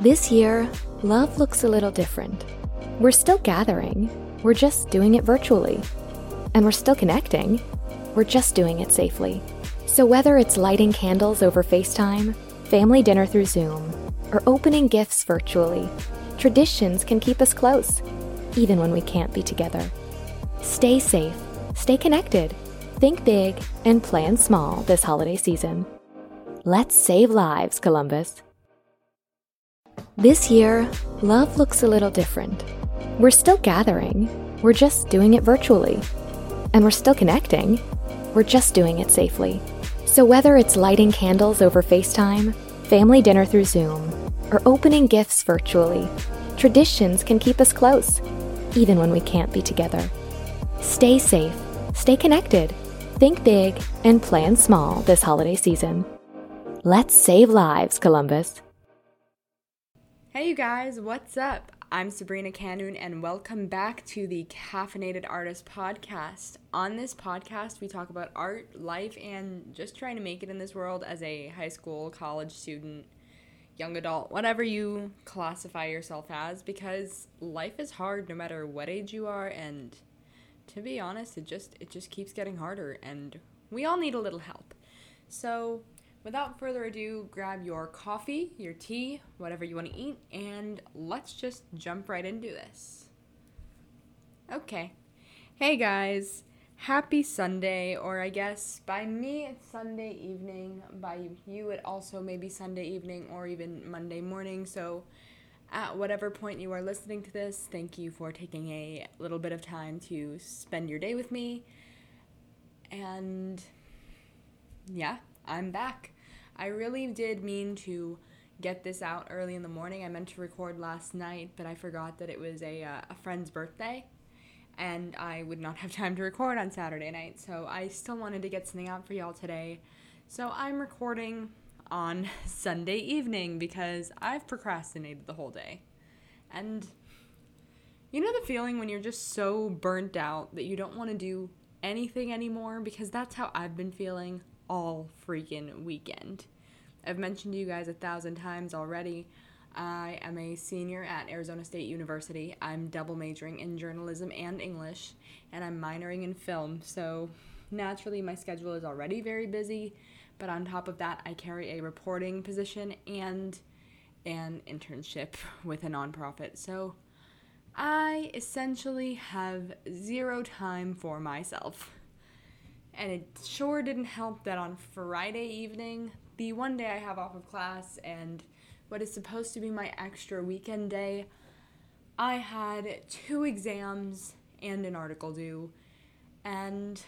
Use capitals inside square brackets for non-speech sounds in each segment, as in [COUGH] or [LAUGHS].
This year, love looks a little different. We're still gathering, we're just doing it virtually. And we're still connecting, we're just doing it safely. So whether it's lighting candles over FaceTime, family dinner through Zoom, or opening gifts virtually, traditions can keep us close, even when we can't be together. Stay safe, stay connected, think big, and plan small this holiday season. Let's save lives, Columbus. This year, love looks a little different. We're still gathering, we're just doing it virtually. And we're still connecting, we're just doing it safely. So whether it's lighting candles over FaceTime, family dinner through Zoom, or opening gifts virtually, traditions can keep us close, even when we can't be together. Stay safe, stay connected, think big, and plan small this holiday season. Let's save lives, Columbus. Hey, you guys, what's up? I'm Sabrina Kenoun, and welcome back to the Caffeinated Artist Podcast. On this podcast, we talk about art, life, and just trying to make it in this world as a high school, college student, young adult, whatever you classify yourself as, because life is hard no matter what age you are, and to be honest, it just it just keeps getting harder, and we all need a little help. So without further ado, grab your coffee, your tea, whatever you want to eat, and let's just jump right into this. Okay. Hey guys, happy Sunday, or I guess by me it's Sunday evening, by you it also may be Sunday evening or even Monday morning. So, at whatever point you are listening to this, thank you for taking a little bit of time to spend your day with me. And yeah, I'm back. I really did mean to get this out early in the morning. I meant to record last night, but I forgot that it was a, uh, a friend's birthday and I would not [LAUGHS] have time to record on Saturday night. So I still wanted to get something out for y'all today. So I'm recording on [LAUGHS] Sunday evening because I've procrastinated the whole day. And you know the feeling when you're just so burnt out that you don't want to do anything anymore? Because that's how I've been feeling all freaking weekend. I've mentioned to you guys a thousand times already. I am a senior at Arizona State University. I'm double majoring in journalism and English, and I'm minoring in film. So, naturally, my schedule is already very busy. But on top of that, I carry a reporting position and an internship [LAUGHS] with a nonprofit. So, I essentially have zero time for myself. And it sure didn't help that on Friday evening, the one day I have off of class and what is supposed to be my extra weekend day, I had two exams and an article due. And,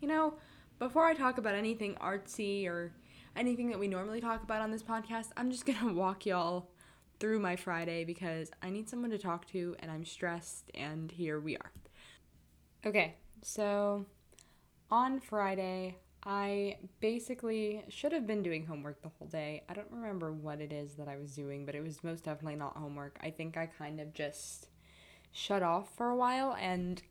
you know, before I talk about anything artsy or anything that we normally talk about on this podcast, I'm just gonna [LAUGHS] walk y'all through my Friday because I need someone to talk to and I'm stressed, and here we are. Okay, so on Friday, I basically should have been doing homework the whole day. I don't remember what it is that I was doing, but it was most definitely not homework. I think I kind of just shut off for a while and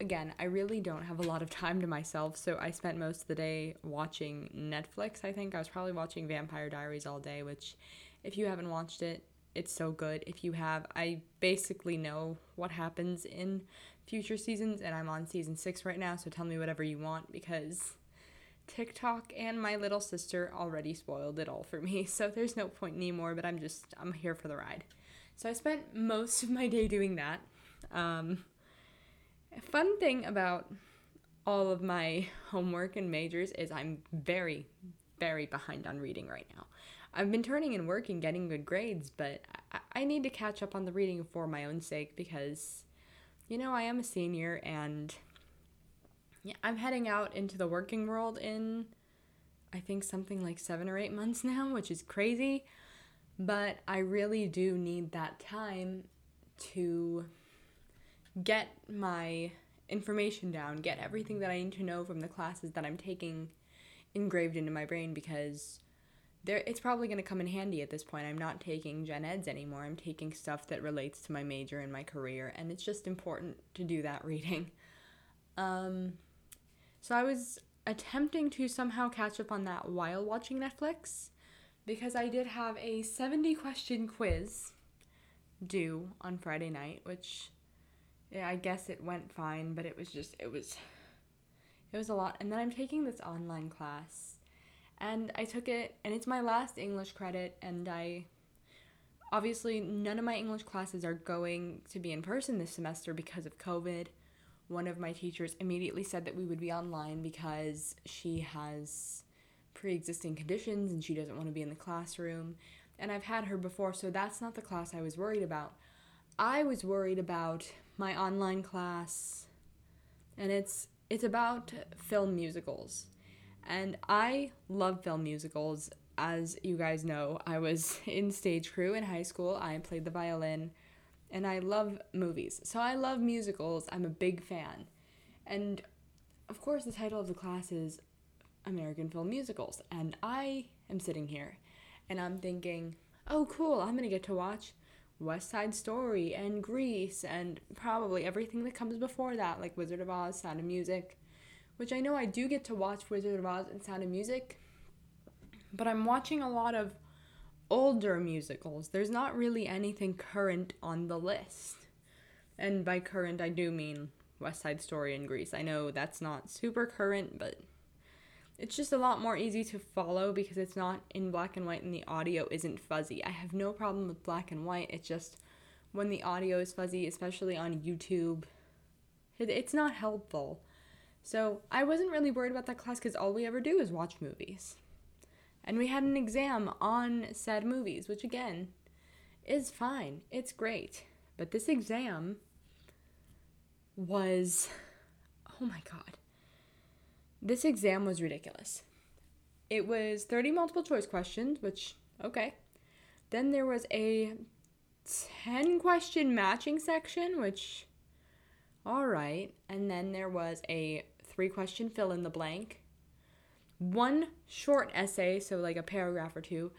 again, I really don't have a lot of time to myself, so I spent most of the day watching Netflix. I think I was probably watching Vampire Diaries all day, which if you haven't watched it, it's so good. If you have, I basically know what happens in future seasons, and I'm on season six right now, so tell me whatever you want because TikTok and my little sister already spoiled it all for me, [LAUGHS] so there's no point anymore, but I'm just, I'm here for the ride. So I spent most of my day doing that. Um, fun thing about all of my homework and majors is I'm very, very behind on reading right now. I've been turning in work and getting good grades, but I, I need to catch up on the reading for my own sake because you know, I am a senior and yeah, I'm heading out into the working world in I think something like 7 or 8 months [LAUGHS] now, which is crazy, but I really do need that time to get my information down, get everything that I need to know from the classes that I'm taking engraved into my brain because there it's probably going to come in handy at this point. I'm not taking gen eds anymore. I'm taking stuff that relates to my major and my career, and it's just important to do that [LAUGHS] reading. Um, so I was attempting to somehow catch up on that while watching Netflix. because I did have a 70 question quiz due on Friday night, which yeah, I guess it went fine, but it was just it was it was a lot. And then I'm taking this online class. And I took it and it's my last English credit and I obviously none of my English classes are going to be in person this semester because of COVID. One of my teachers immediately said that we would be online because she has pre-existing conditions and she doesn't want to be in the classroom. And I've had her before, so that's not the class I was worried about. I was worried about my online class and it's it's about film musicals. And I love film musicals as you guys know, I was [LAUGHS] in stage crew in high school. I played the violin and I love movies. So I love musicals. I'm a big fan. And of course, the title of the class is American Film Musicals. And I am sitting here and I'm thinking, oh, cool, I'm going to get to watch West Side Story and Grease and probably everything that comes before that, like Wizard of Oz, Sound of Music, which I know I do get to watch Wizard of Oz and Sound of Music but I'm watching a lot of older musicals. There's not really anything current on the list. And by current, I do mean West Side Story and Grease. I know that's not super current, but it's just a lot more easy to follow because it's not in black and white and the audio isn't fuzzy. I have no problem with black and white. It's just when the audio is fuzzy, especially on YouTube, it, it's not helpful. So I wasn't really worried about that class because all we ever do is watch movies. And we had an exam on said movies, which again is fine. It's great. But this exam was oh my god. This exam was ridiculous. It was 30 multiple choice questions, which okay. Then there was a 10 question matching section, which all right. And then there was a three question fill in the blank one short essay, so like a paragraph or two,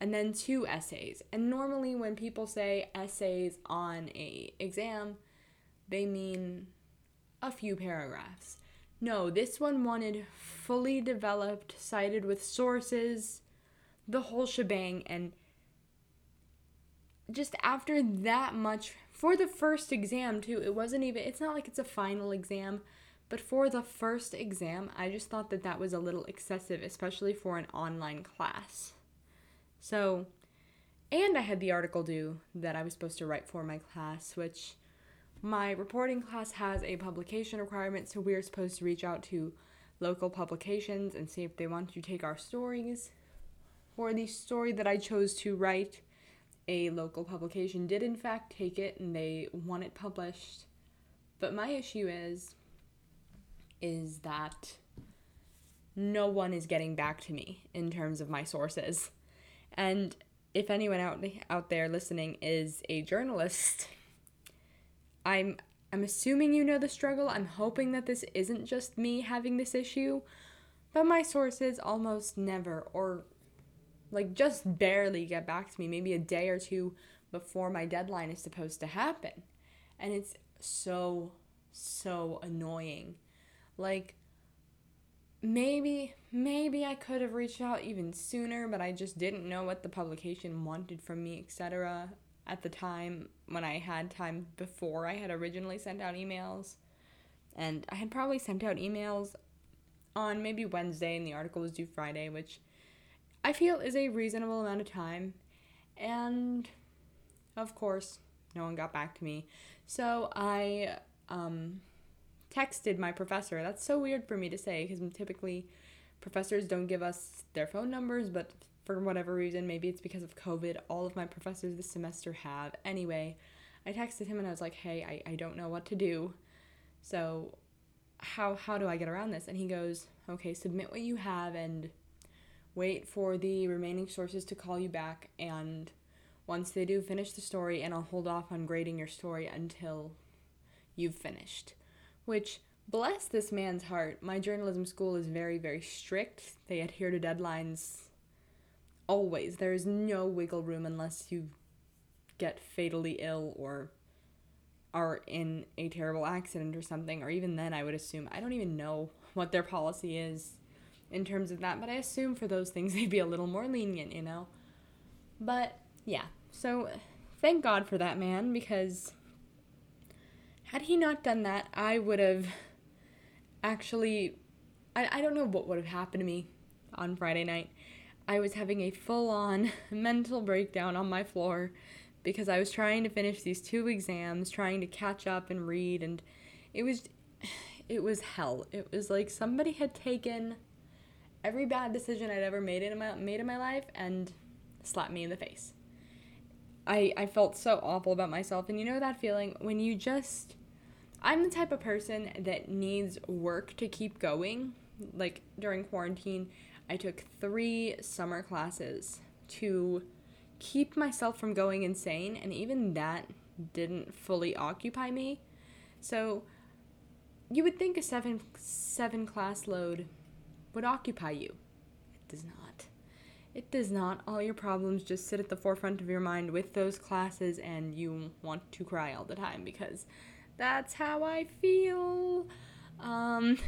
and then two essays. And normally when people say essays on a exam, they mean a few paragraphs. No, this one wanted fully developed, cited with sources, the whole shebang and just after that much for the first exam too, it wasn't even it's not like it's a final exam but for the first exam, I just thought that that was a little excessive, especially for an online class. So, and I had the article due that I was supposed to write for my class, which my reporting class has a publication requirement, so we're supposed to reach out to local publications and see if they want to take our stories. For the story that I chose to write, a local publication did in fact take it and they want it published. But my issue is is that no one is getting back to me in terms of my sources. And if anyone out out there listening is a journalist, I'm I'm assuming you know the struggle. I'm hoping that this isn't just me having this issue, but my sources almost never or like just barely get back to me, maybe a day or two before my deadline is supposed to happen. And it's so so annoying like, maybe, maybe I could have reached out even sooner, but I just didn't know what the publication wanted from me, etc. at the time when I had time before I had originally sent out emails. And I had probably sent out emails on maybe Wednesday and the article was due Friday, which I feel is a reasonable amount of time. And of course, no one got back to me. So I um, texted my professor. That's so weird for me to say because typically professors don't give us their phone numbers, but for whatever reason, maybe it's because of COVID, all of my professors this semester have. Anyway, I texted him and I was like, hey, I, I don't know what to do. So how how do I get around this? And he goes, okay, submit what you have and wait for the remaining sources to call you back and once they do finish the story and I'll hold off on grading your story until you've finished which bless this man's heart. My journalism school is very, very strict. They adhere to deadlines always. There is no wiggle room unless you get fatally ill or are in a terrible accident or something, or even then, I would assume. I don't even know what their policy is. in terms of that, but I assume for those things they'd be a little more lenient, you know? But yeah, so thank God for that man because had he not done that, I would have actually, I, I don't know what would have happened to me on Friday night. I was having a full on [LAUGHS] mental breakdown on my floor because I was trying to finish these two exams, trying to catch up and read, and it was [SIGHS] it was hell. It was like somebody had taken every bad decision I'd ever made in my made in my life and slapped me in the face. I I felt so awful about myself and you know that feeling when you just I'm the type of person that needs work to keep going. Like during quarantine, I took 3 summer classes to keep myself from going insane and even that didn't fully occupy me. So you would think a 7 7 class load would occupy you. It does not. It does not. All your problems just sit at the forefront of your mind with those classes, and you want to cry all the time because that's how I feel. Um,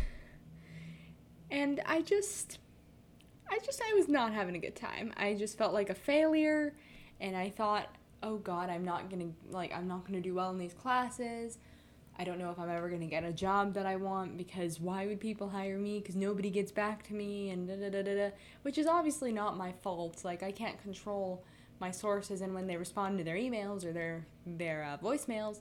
and I just, I just, I was not having a good time. I just felt like a failure, and I thought, oh God, I'm not gonna, like, I'm not gonna do well in these classes. I don't know if I'm ever going to get a job that I want because why would people hire me? Because nobody gets back to me and da da da da da. Which is obviously not my fault. Like, I can't control my sources and when they respond to their emails or their, their uh, voicemails.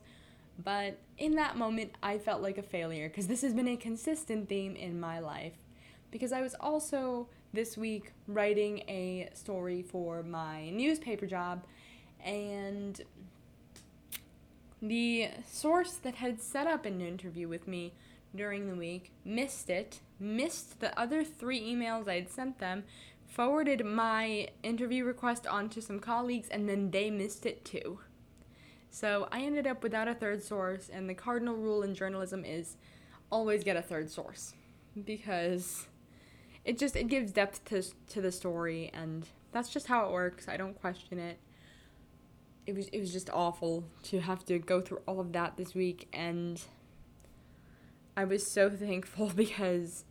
But in that moment, I felt like a failure because this has been a consistent theme in my life. Because I was also this week writing a story for my newspaper job and the source that had set up an interview with me during the week missed it, missed the other three emails I had sent them, forwarded my interview request onto some colleagues, and then they missed it too. So I ended up without a third source, and the cardinal rule in journalism is always get a third source because it just it gives depth to to the story and that's just how it works. I don't question it it was it was just awful to have to go through all of that this week and I was so [LAUGHS] thankful [LAUGHS] because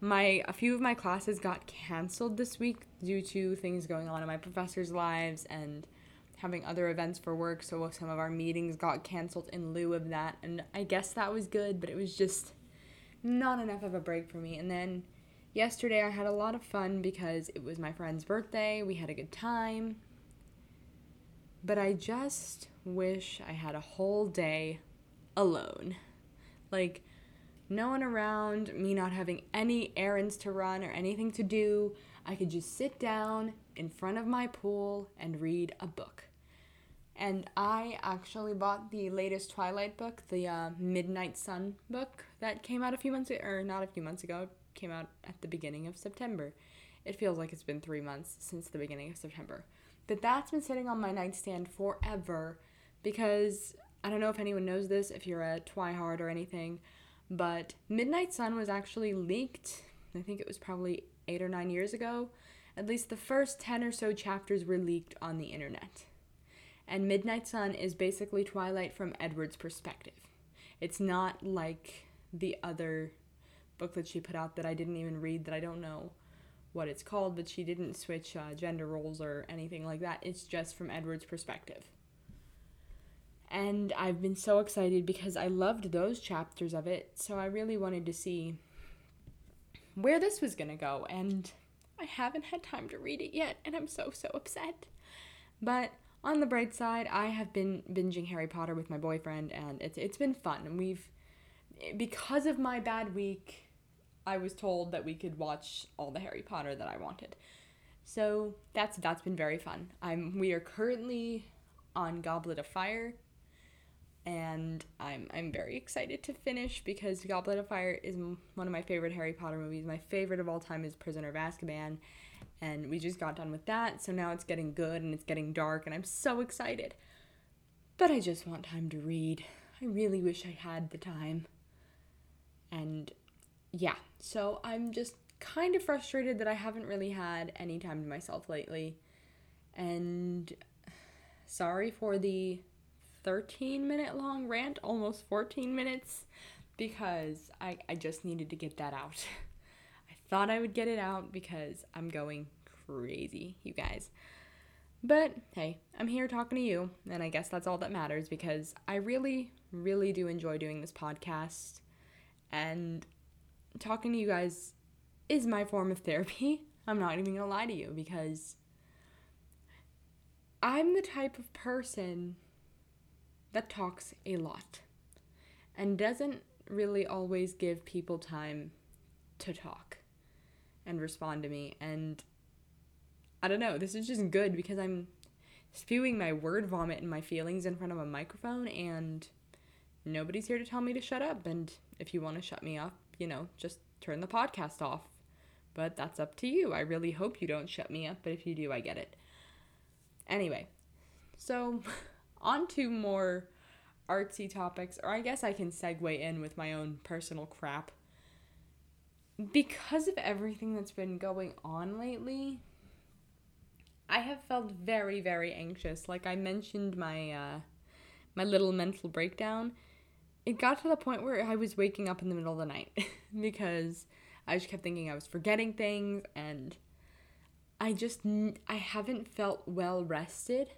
my a few of my classes got canceled this week due to things going on in my professors' lives and having other events for work so some of our meetings got canceled in lieu of that and I guess that was good but it was just not enough of a break for me and then yesterday I had a lot of fun because it was my friend's birthday we had a good time but I just wish I had a whole day alone. Like, no one around, me not having any errands to run or anything to do. I could just sit down in front of my pool and read a book. And I actually bought the latest Twilight book, the uh, Midnight Sun book that came out a few months ago, or not a few months ago, came out at the beginning of September. It feels like it's been three months since the beginning of September. But that's been sitting on my nightstand forever because I don't know if anyone knows this, if you're a Twihard or anything, but Midnight Sun was actually leaked. I think it was probably eight or nine years ago. At least the first 10 or so chapters were leaked on the internet. And Midnight Sun is basically Twilight from Edward's perspective. It's not like the other book that she put out that I didn't even read that I don't know what it's called, but she didn't switch uh, gender roles or anything like that. It's just from Edward's perspective. And I've been so excited because I loved those chapters of it, so I really wanted to see where this was to go. And I haven't had time to read it yet, and I'm so, so upset. But on the bright side, I have been binging Harry Potter with my boyfriend, and it's, it's been fun. And we've, because of my bad week, I was told that we could watch all the Harry Potter that I wanted. So that's that's been very fun. I'm we are currently on Goblet of Fire and I'm I'm very excited to finish because Goblet of Fire is one of my favorite Harry Potter movies. My favorite of all time is Prisoner of Azkaban, and we just got done with that. So now it's getting good and it's getting dark, and I'm so excited. But I just want time to read. I really wish I had the time. And yeah, so I'm just kind of frustrated that I haven't really had any time to myself lately. And sorry for the 13 minute long rant, almost 14 minutes, because I, I just needed to get that out. [LAUGHS] I thought I would get it out because I'm going crazy, you guys. But hey, I'm here talking to you, and I guess that's all that matters because I really, really do enjoy doing this podcast. And talking to you guys is my form of therapy. [LAUGHS] I'm not even gonna lie to you because I'm the type of person that talks a lot and doesn't really always give people time to talk and respond to me. And I don't know, this is just good because I'm spewing my word vomit and my feelings in front of a microphone and nobody's here to tell me to shut up. And if you want to shut me up, you know, just turn the podcast off. But that's up to you. I really hope you don't shut me up, but if you do, I get it. Anyway, so [LAUGHS] on to more artsy topics, or I guess I can segue in with my own personal crap. Because of everything that's been going on lately, I have felt very, very anxious. Like I mentioned my uh, my little mental breakdown. It got to the point where I was waking up in the middle of the night [LAUGHS] because I just kept thinking I was forgetting things and I just I haven't felt well rested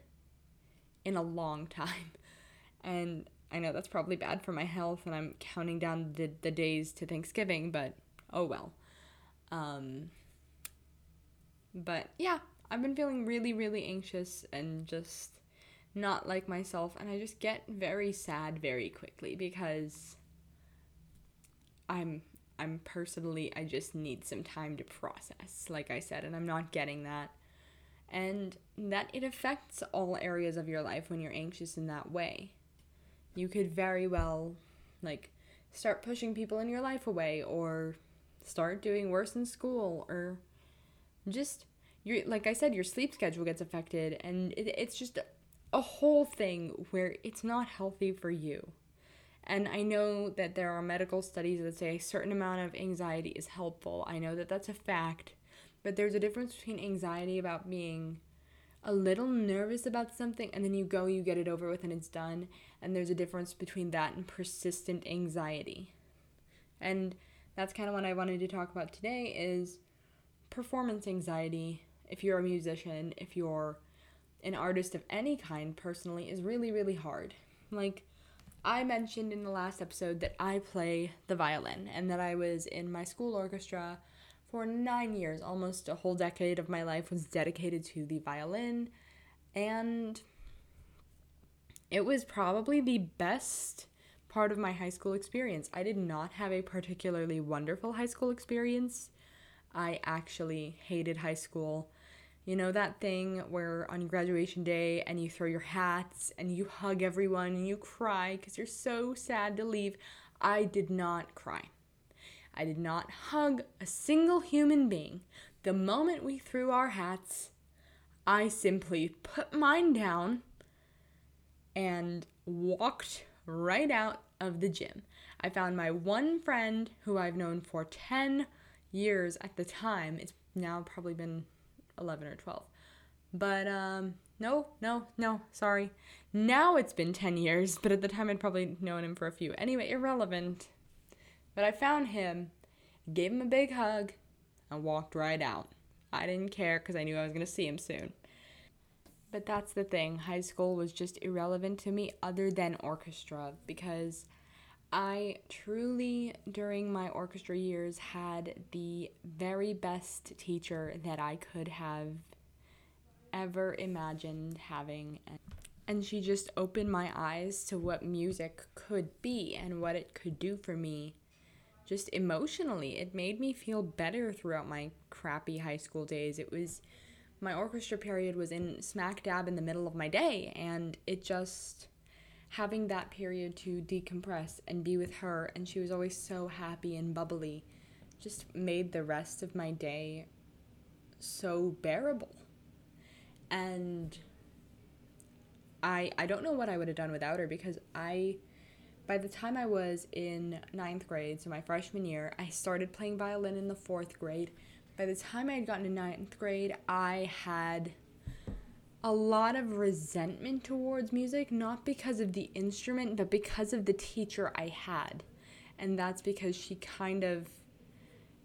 in a long time. [LAUGHS] And I know that's probably bad for my health and I'm counting down the, the days to Thanksgiving, but oh well. Um, but yeah, I've been feeling really, really anxious and just not like myself. And I just get very sad very quickly because I'm I'm personally I just need some time to process, like I said, and I'm not getting that. And that it affects all areas of your life when you're anxious in that way you could very well like start pushing people in your life away or start doing worse in school or just your like I said your sleep schedule gets affected and it, it's just a whole thing where it's not healthy for you. And I know that there are medical studies that say a certain amount of anxiety is helpful. I know that that's a fact, but there's a difference between anxiety about being a little nervous about something and then you go, you get it over with, and it's done. And there's a difference between that and persistent anxiety. And that's kind of what I wanted to talk about today is performance anxiety. If you're a musician, if you're an artist of any kind personally is really really hard. Like I mentioned in the last episode that I play the violin and that I was in my school orchestra for nine years, almost a whole decade of my life was dedicated to the violin, and it was probably the best part of my high school experience. I did not have a particularly wonderful high school experience. I actually hated high school. You know that thing where on graduation day and you throw your hats and you hug everyone and you cry because you're so sad to leave? I did not cry. I did not hug a single human being. The moment we threw our hats, I simply put mine down and walked right out of the gym. I found my one friend who I've known for 10 years at the time. It's now probably been 11 or 12. But um no, no, no, sorry. Now it's been 10 years, but at the time I'd probably known him for a few. Anyway, irrelevant. But I found him, gave him a big hug, and walked right out. I didn't care because I knew I was going to see him soon. But that's the thing, high school was just irrelevant to me other than orchestra because I truly, during my orchestra years, had the very best teacher that I could have ever imagined having. And she just opened my eyes to what music could be and what it could do for me just emotionally. It made me feel better throughout my crappy high school days. It was my orchestra period was in smack dab in the middle of my day, and it just having that period to decompress and be with her, and she was always so happy and bubbly, just made the rest of my day so bearable. And I I don't know what I would have done without her because I by the time I was in ninth grade, so my freshman year, I started playing violin in the fourth grade. By the time I had gotten to ninth grade, I had a lot of resentment towards music, not because of the instrument, but because of the teacher I had. And that's because she kind of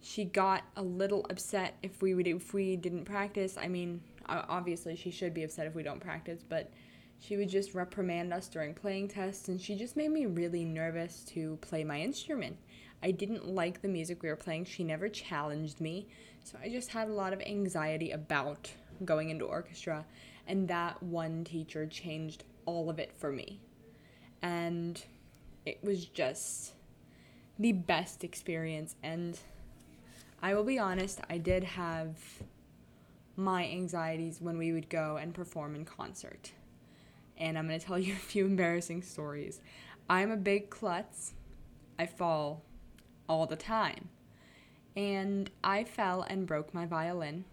she got a little upset if we would if we didn't practice. I mean, obviously she should be upset if we don't practice, but she would just reprimand us during playing tests and she just made me really nervous to play my instrument. I didn't like the music we were playing. She never challenged me. So I just had a lot of anxiety about going into orchestra and that one teacher changed all of it for me. And it was just the best experience and I will be honest, I did have my anxieties when we would go and perform in concert. And I'm going to tell [LAUGHS] you a few embarrassing stories. I'm a big klutz. I fall all the time. And I fell and broke my violin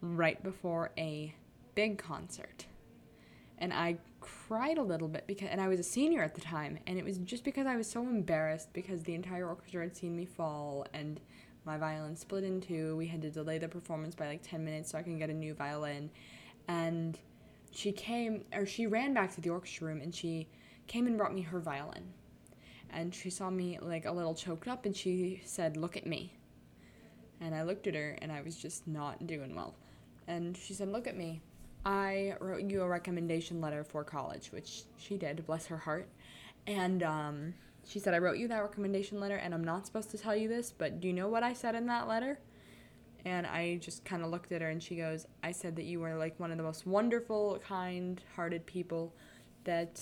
right before a big concert. And I cried a little bit because and I was a senior at the time and it was just because I was so embarrassed because the entire orchestra had seen me fall and my violin split in two. We had to delay the performance by like 10 minutes so I can get a new violin. And she came, or she ran back to the orchestra room and she came and brought me her violin. And she saw me like a little choked up and she said, Look at me. And I looked at her and I was just not doing well. And she said, Look at me. I wrote you a recommendation letter for college, which she did, bless her heart. And um, she said, I wrote you that recommendation letter, and I'm not supposed to tell you this, but do you know what I said in that letter? And I just kind of looked at her, and she goes, I said that you were like one of the most wonderful, kind hearted people that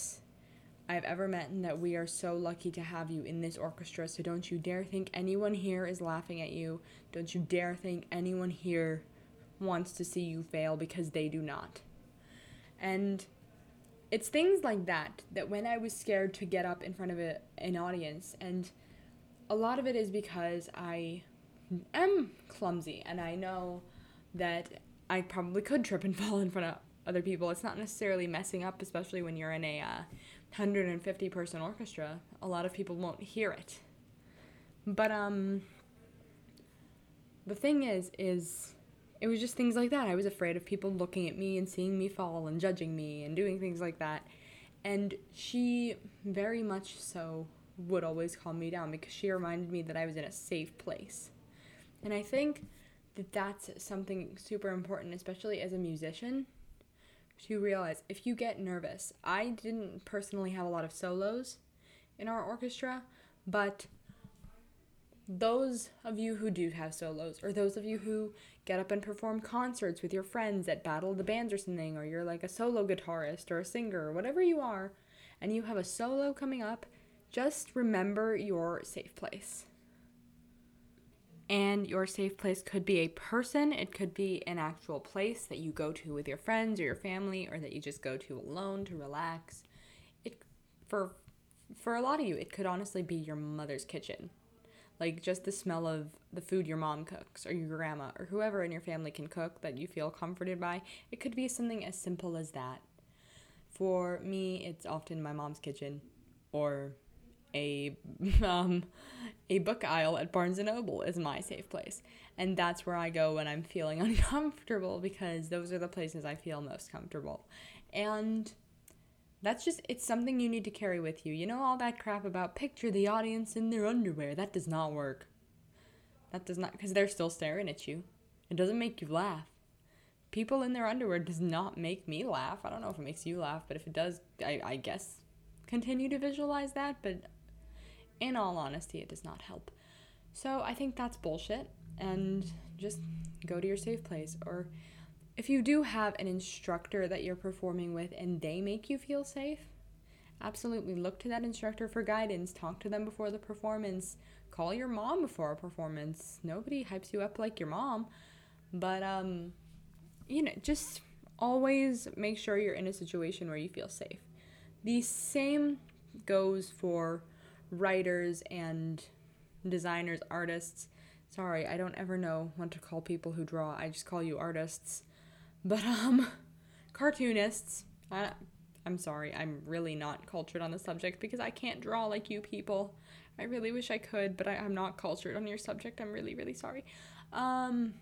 I've ever met, and that we are so lucky to have you in this orchestra. So don't you dare think anyone here is laughing at you. Don't you dare think anyone here wants to see you fail because they do not. And it's things like that that when I was scared to get up in front of a, an audience, and a lot of it is because I am clumsy and I know that I probably could trip and [LAUGHS] fall in front of other people. It's not necessarily messing up, especially when you're in a uh, 150 person orchestra. A lot of people won't hear it. But um the thing is is it was just things like that. I was afraid of people looking at me and seeing me fall and judging me and doing things like that. And she very much so would always calm me down because she reminded me that I was in a safe place. And I think that that's something super important, especially as a musician, to realize if you get nervous. I didn't personally have a lot of solos in our orchestra, but those of you who do have solos, or those of you who get up and perform concerts with your friends at Battle of the Bands or something, or you're like a solo guitarist or a singer or whatever you are, and you have a solo coming up, just remember your safe place. And your safe place could be a person, it could be an actual place that you go to with your friends or your family, or that you just go to alone to relax. It for for a lot of you, it could honestly be your mother's kitchen like just the smell of the food your mom cooks or your grandma or whoever in your family can cook that you feel comforted by. It could be something as simple as that. For me, it's often my mom's kitchen or a [LAUGHS] um, a book aisle at Barnes and Noble is my safe place. And that's where I go when I'm feeling [LAUGHS] uncomfortable because those are the places I feel most comfortable. And that's just, it's something you need to carry with you. You know, all that crap about picture the audience in their underwear. That does not work. That does not, because they're still staring at you. It doesn't make you laugh. People in their underwear does not make me laugh. I don't know if it makes you laugh, but if it does, I, I guess continue to visualize that. But in all honesty, it does not help. So I think that's bullshit. And just go to your safe place or if you do have an instructor that you're performing with and they make you feel safe, absolutely look to that instructor for guidance. Talk to them before the performance. Call your mom before a performance. Nobody hypes you up like your mom. But, um, you know, just always make sure you're in a situation where you feel safe. The same goes for writers and designers, artists. Sorry, I don't ever know what to call people who draw. I just call you artists. But um cartoonists, I I'm sorry, I'm really not cultured on the subject because I can't draw like you people. I really wish I could, but I, I'm not cultured on your subject. I'm really, really sorry. Um,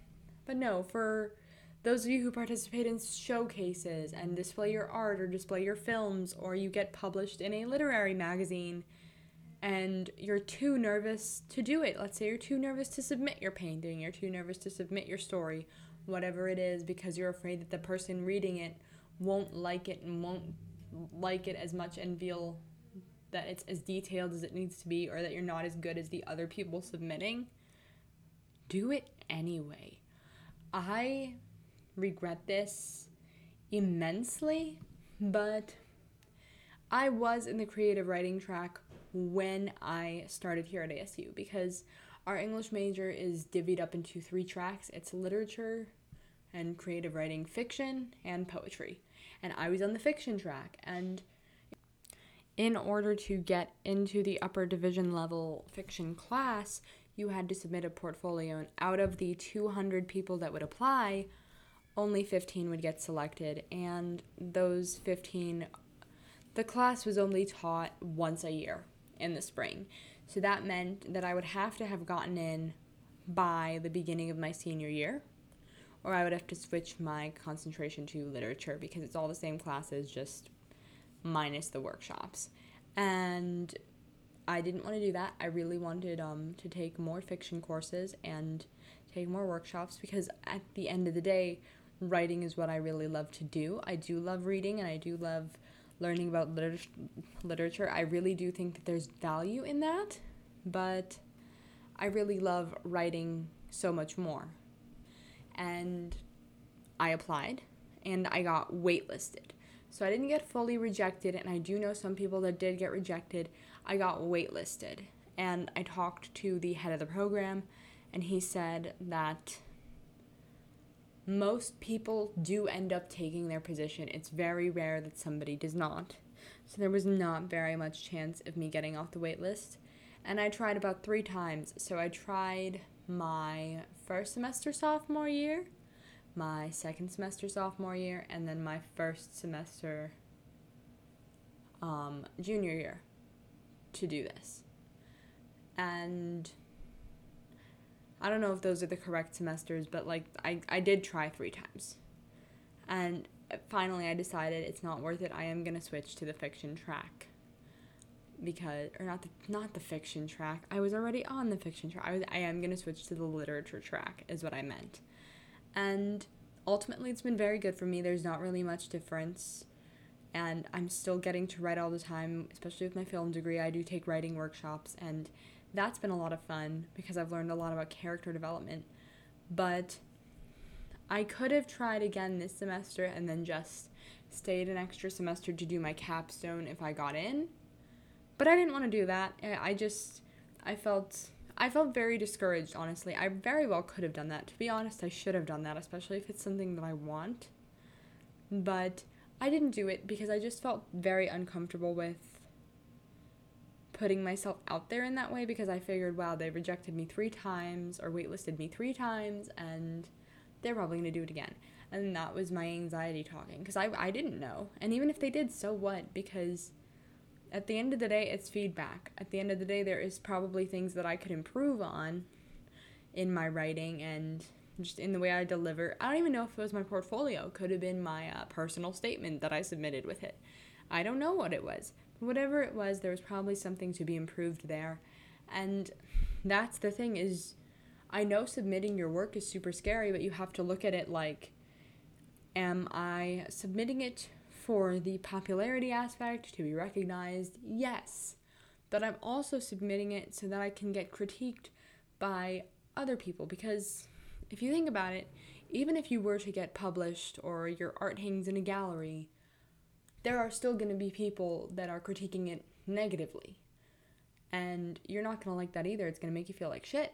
but no, for those of you who participate in showcases and display your art or display your films, or you get published in a literary magazine and you're too nervous to do it. Let's say you're too nervous to submit your painting, you're too nervous to submit your story, whatever it is, because you're afraid that the person reading it won't like it and won't like it as much and feel that it's as detailed as it needs to be or that you're not as good as the other people submitting. Do it anyway. I regret this immensely, but I was in the creative writing track when I started here at ASU because our English major is divvied up into three tracks it's literature and creative writing, fiction, and poetry. And I was on the fiction track. And in order to get into the upper division level fiction class, you had to submit a portfolio. And out of the 200 people that would apply, only 15 would get selected. And those 15, the class was only taught once a year in the spring. So that meant that I would have to have gotten in by the beginning of my senior year, or I would have to switch my concentration to literature because it's all the same classes, just minus the workshops. And I didn't want to do that. I really wanted um, to take more fiction courses and take more workshops because at the end of the day, writing is what I really love to do. I do love reading and I do love learning about liter- literature. I really do think that there's value in that, but I really love writing so much more. And I applied and I got waitlisted. So I didn't get fully rejected, and I do know some people that did get rejected. I got waitlisted, and I talked to the head of the program, and he said that most people do end up taking their position. It's very rare that somebody does not. So there was not very much chance of me getting off the wait list. And I tried about three times. So I tried my first semester sophomore year, my second semester sophomore year, and then my first semester um, junior year to do this. And I don't know if those are the correct semesters, but like I, I did try three times. And uh, finally I decided it's not worth it. I am going to switch to the fiction track. Because or not the not the fiction track. I was already on the fiction track. I was I am going to switch to the literature track is what I meant. And ultimately it's been very good for me. There's not really much difference. And I'm still getting to write all the time, especially with my film degree. I do take writing workshops and that's been a lot of fun because I've learned a lot about character development. But I could have tried again this semester and then just stayed an extra semester to do my capstone if I got in. But I didn't want to do that. I just I felt I felt very discouraged, honestly. I very well could have done that. To be honest, I should have done that, especially if it's something that I want. But I didn't do it because I just felt very uncomfortable with putting myself out there in that way because I figured, wow, they rejected me three times or waitlisted me three times and they're probably going to do it again. And that was my anxiety talking because I, I didn't know. And even if they did, so what? Because at the end of the day, it's feedback. At the end of the day, there is probably things that I could improve on in my writing and just in the way I deliver. I don't even know if it was my portfolio. Could have been my uh, personal statement that I submitted with it. I don't know what it was whatever it was, there was probably something to be improved there. And that's the thing is I know submitting your work is super scary, but you have to look at it like am I submitting it for the popularity aspect to be recognized? Yes. But I'm also submitting it so that I can get critiqued by other people because if you think about it, even if you were to get published or your art hangs in a gallery, there are still going to be people that are critiquing it negatively. And you're not going to like that either. It's going to make you feel like shit.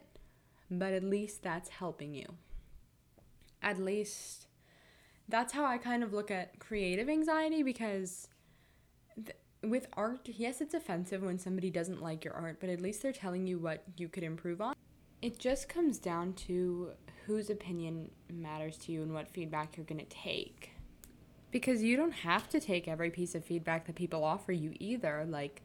But at least that's helping you. At least that's how I kind of look at creative anxiety because th- with art, yes, it's offensive when somebody doesn't like your art, but at least they're telling you what you could improve on. It just comes down to whose opinion matters to you and what feedback you're going to take because you don't have to take every piece of feedback that people offer you either. Like,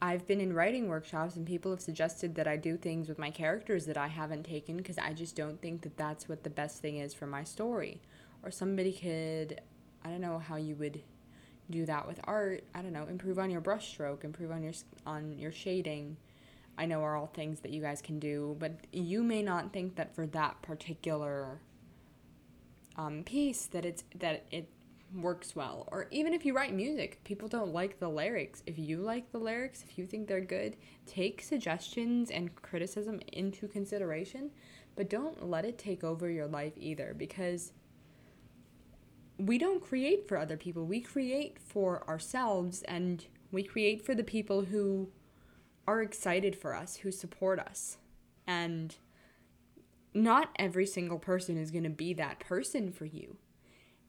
I've been in writing workshops and people have suggested that I do things with my characters that I haven't taken because I just don't think that that's what the best thing is for my story. Or somebody could, I don't know how you would do that with art. I don't know, improve on your brushstroke, improve on your on your shading. I know are all things that you guys can do, but you may not think that for that particular um, piece that it's that it works well. Or even if you write music, people don't like the lyrics. If you like the lyrics, if you think they're good, take suggestions and criticism into consideration, but don't let it take over your life either because we don't create for other people. We create for ourselves and we create for the people who are excited for us, who support us. And not every single person is going to be that person for you.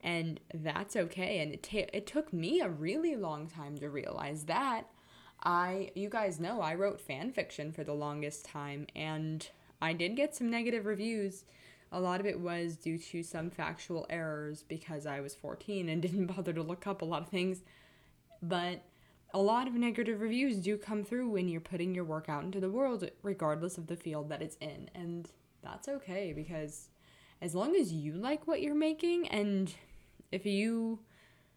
And that's okay. And it, ta- it took me a really long time to realize that. I, you guys know, I wrote fan fiction for the longest time and I did get some negative reviews a lot of it was due to some factual errors because I was 14 and [LAUGHS] didn't bother to look up a lot of things. But a lot of negative reviews do come through when you're putting your work out into the world, regardless of the field that it's in. And that's okay because as long as you like what you're making and if you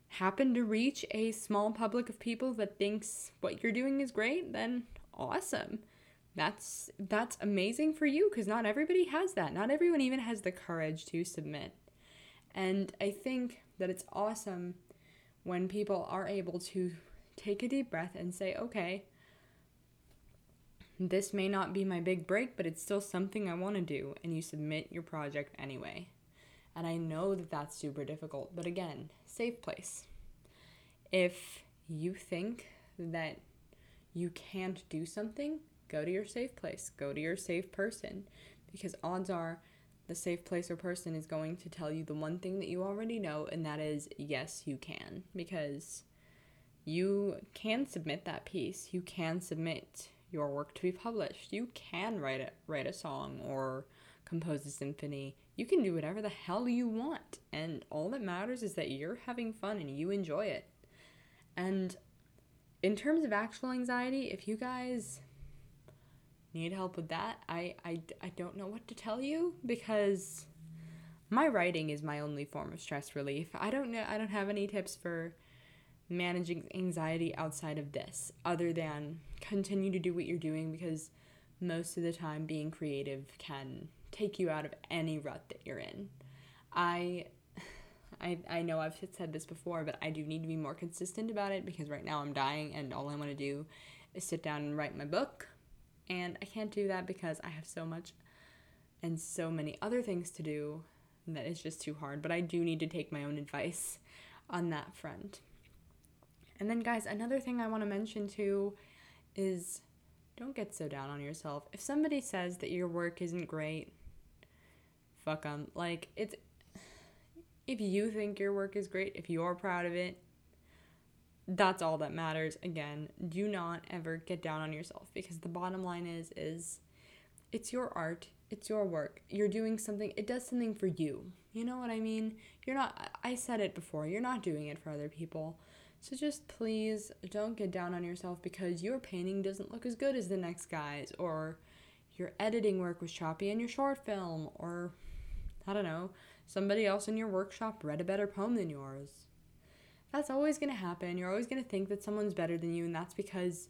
happen to reach a small public of people that thinks what you're doing is great, then awesome that's that's amazing for you because not everybody has that. Not everyone even has the courage to submit. And I think that it's awesome when people are able to take a deep breath and say, "Okay, this may not be my big break, but it's still something I want to do." And you submit your project anyway. And I know that that's super difficult, but again, safe place. If you think that you can't do something, Go to your safe place, go to your safe person, because odds are the safe place or person is going to tell you the one thing that you already know, and that is yes, you can, because you can submit that piece, you can submit your work to be published, you can write a, write a song or compose a symphony. You can do whatever the hell you want, and all that matters is that you're having fun and you enjoy it. And in terms of actual anxiety, if you guys need help with that, I, I, I don't know what to tell you because my writing is my only form of stress relief. I don't know I don't have any tips for managing anxiety outside of this other than continue to do what you're doing because most of the time being creative can take you out of any rut that you're in. I [SIGHS] I, I know I've said this before, but I do need to be more consistent about it because right now I'm dying and all I want to do is sit down and write my book and I can't do that because I have so much and so many other things to do that it's just too hard. But I do need to take my own advice on that front. And then, guys, another thing I want to mention too is don't get so down on yourself. If somebody says that your work isn't great, fuck them. Like, it's. If you think your work is great, if you're proud of it, that's all that matters again do not ever get down on yourself because the bottom line is is it's your art it's your work you're doing something it does something for you you know what i mean you're not i said it before you're not doing it for other people so just please don't get down on yourself because your painting doesn't look as good as the next guy's or your editing work was choppy in your short film or i don't know somebody else in your workshop read a better poem than yours that's always going to happen. You're always going to think that someone's better than you, and that's because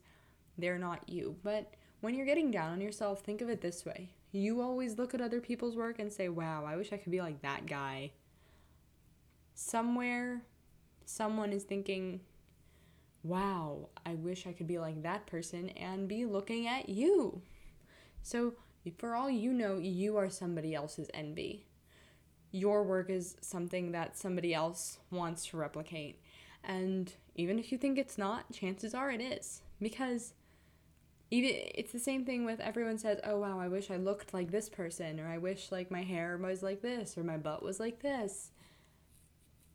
they're not you. But when you're getting down on yourself, think of it this way you always look at other people's work and say, wow, I wish I could be like that guy. Somewhere, someone is thinking, wow, I wish I could be like that person and be looking at you. So, for all you know, you are somebody else's envy. Your work is something that somebody else wants to replicate. And even if you think it's not, chances are it is. Because even it's the same thing with everyone says, "Oh wow, I wish I looked like this person," or "I wish like my hair was like this," or "My butt was like this."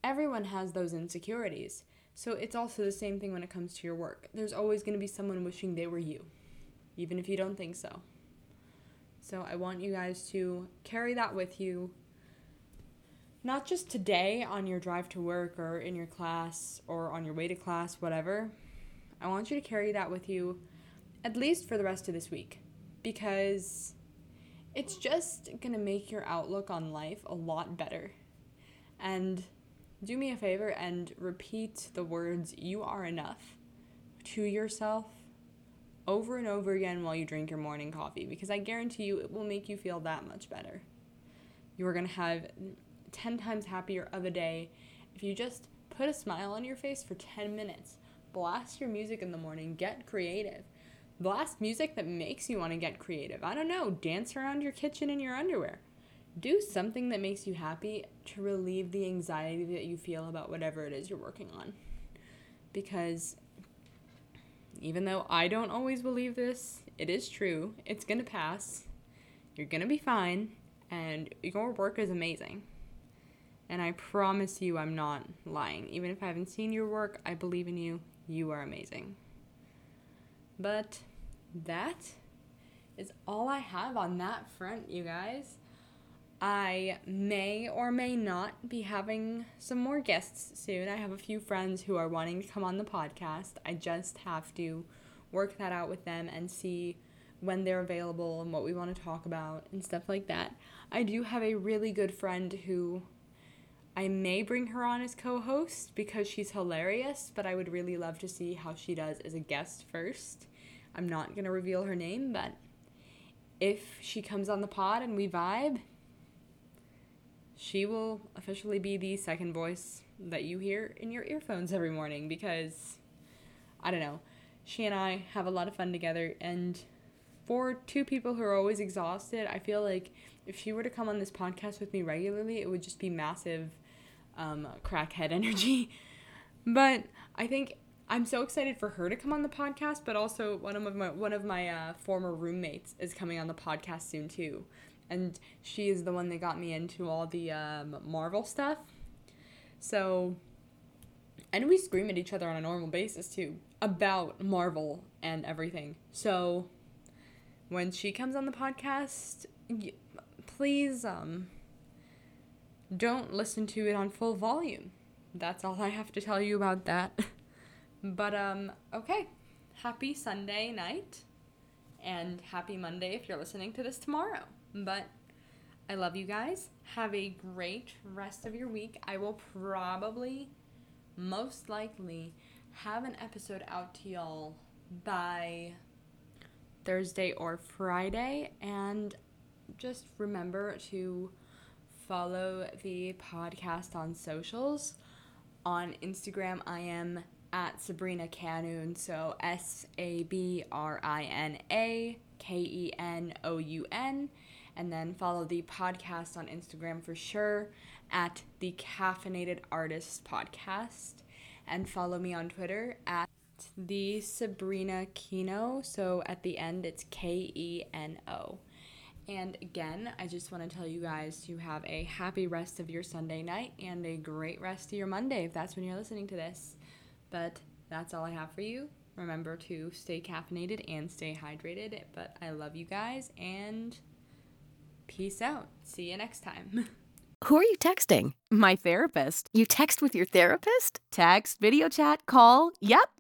Everyone has those insecurities. So it's also the same thing when it comes to your work. There's always going to be someone wishing they were you, even if you don't think so. So I want you guys to carry that with you not just today on your drive to work or in your class or on your way to class, whatever. I want you to carry that with you at least for the rest of this week because it's just going to make your outlook on life a lot better. And do me a favor and repeat the words you are enough to yourself over and over again while you drink your morning coffee because I guarantee you it will make you feel that much better. You are going to have 10 times happier of a day if you just put a smile on your face for 10 minutes. Blast your music in the morning, get creative. Blast music that makes you want to get creative. I don't know, dance around your kitchen in your underwear. Do something that makes you happy to relieve the anxiety that you feel about whatever it is you're working on. Because even though I don't always believe this, it is true. It's going to pass. You're going to be fine. And your work is amazing. And I promise you, I'm not lying. Even if I haven't seen your work, I believe in you. You are amazing. But that is all I have on that front, you guys. I may or may not be having some more guests soon. I have a few friends who are wanting to come on the podcast. I just have to work that out with them and see when they're available and what we want to talk about and stuff like that. I do have a really good friend who I may bring her on as co host because she's hilarious, but I would really love to see how she does as a guest first. I'm not going to reveal her name, but if she comes on the pod and we vibe, she will officially be the second voice that you hear in your earphones every morning because I don't know. She and I have a lot of fun together and for two people who are always exhausted, I feel like if she were to come on this podcast with me regularly, it would just be massive um, crackhead [LAUGHS] energy. But I think I'm so excited for her to come on the podcast, but also one of my one of my uh, former roommates is coming on the podcast soon too and she is the one that got me into all the um, Marvel stuff. So, and we scream at each other on a normal basis too about Marvel and everything. So, when she comes on the podcast, please um don't listen to it on full volume. That's all I have to tell you about that. [LAUGHS] but um okay. Happy Sunday night and happy Monday if you're listening to this tomorrow. But I love you guys. Have a great rest of your week. I will probably, most likely, have an episode out to y'all by Thursday or Friday. And just remember to follow the podcast on socials. On Instagram, I am at Sabrina Kenoun. So S A B R I N A K E N O U N and then follow the podcast on Instagram for sure at the Caffeinated Artists Podcast. And follow me on Twitter at the Sabrina Keno. So at the end, it's K E N O. And again, I just want to tell you guys to have a happy rest of your Sunday night and a great rest of your Monday if that's when you're listening to this. But that's all I have for you. Remember to stay caffeinated and stay hydrated. But I love you guys and Peace out. See you next time. [LAUGHS] Who are you texting? My therapist. You text with your therapist? Text, video chat, call. Yep.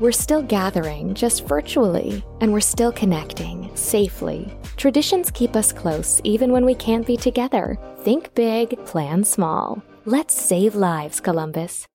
We're still gathering, just virtually, and we're still connecting, safely. Traditions keep us close, even when we can't be together. Think big, plan small. Let's save lives, Columbus.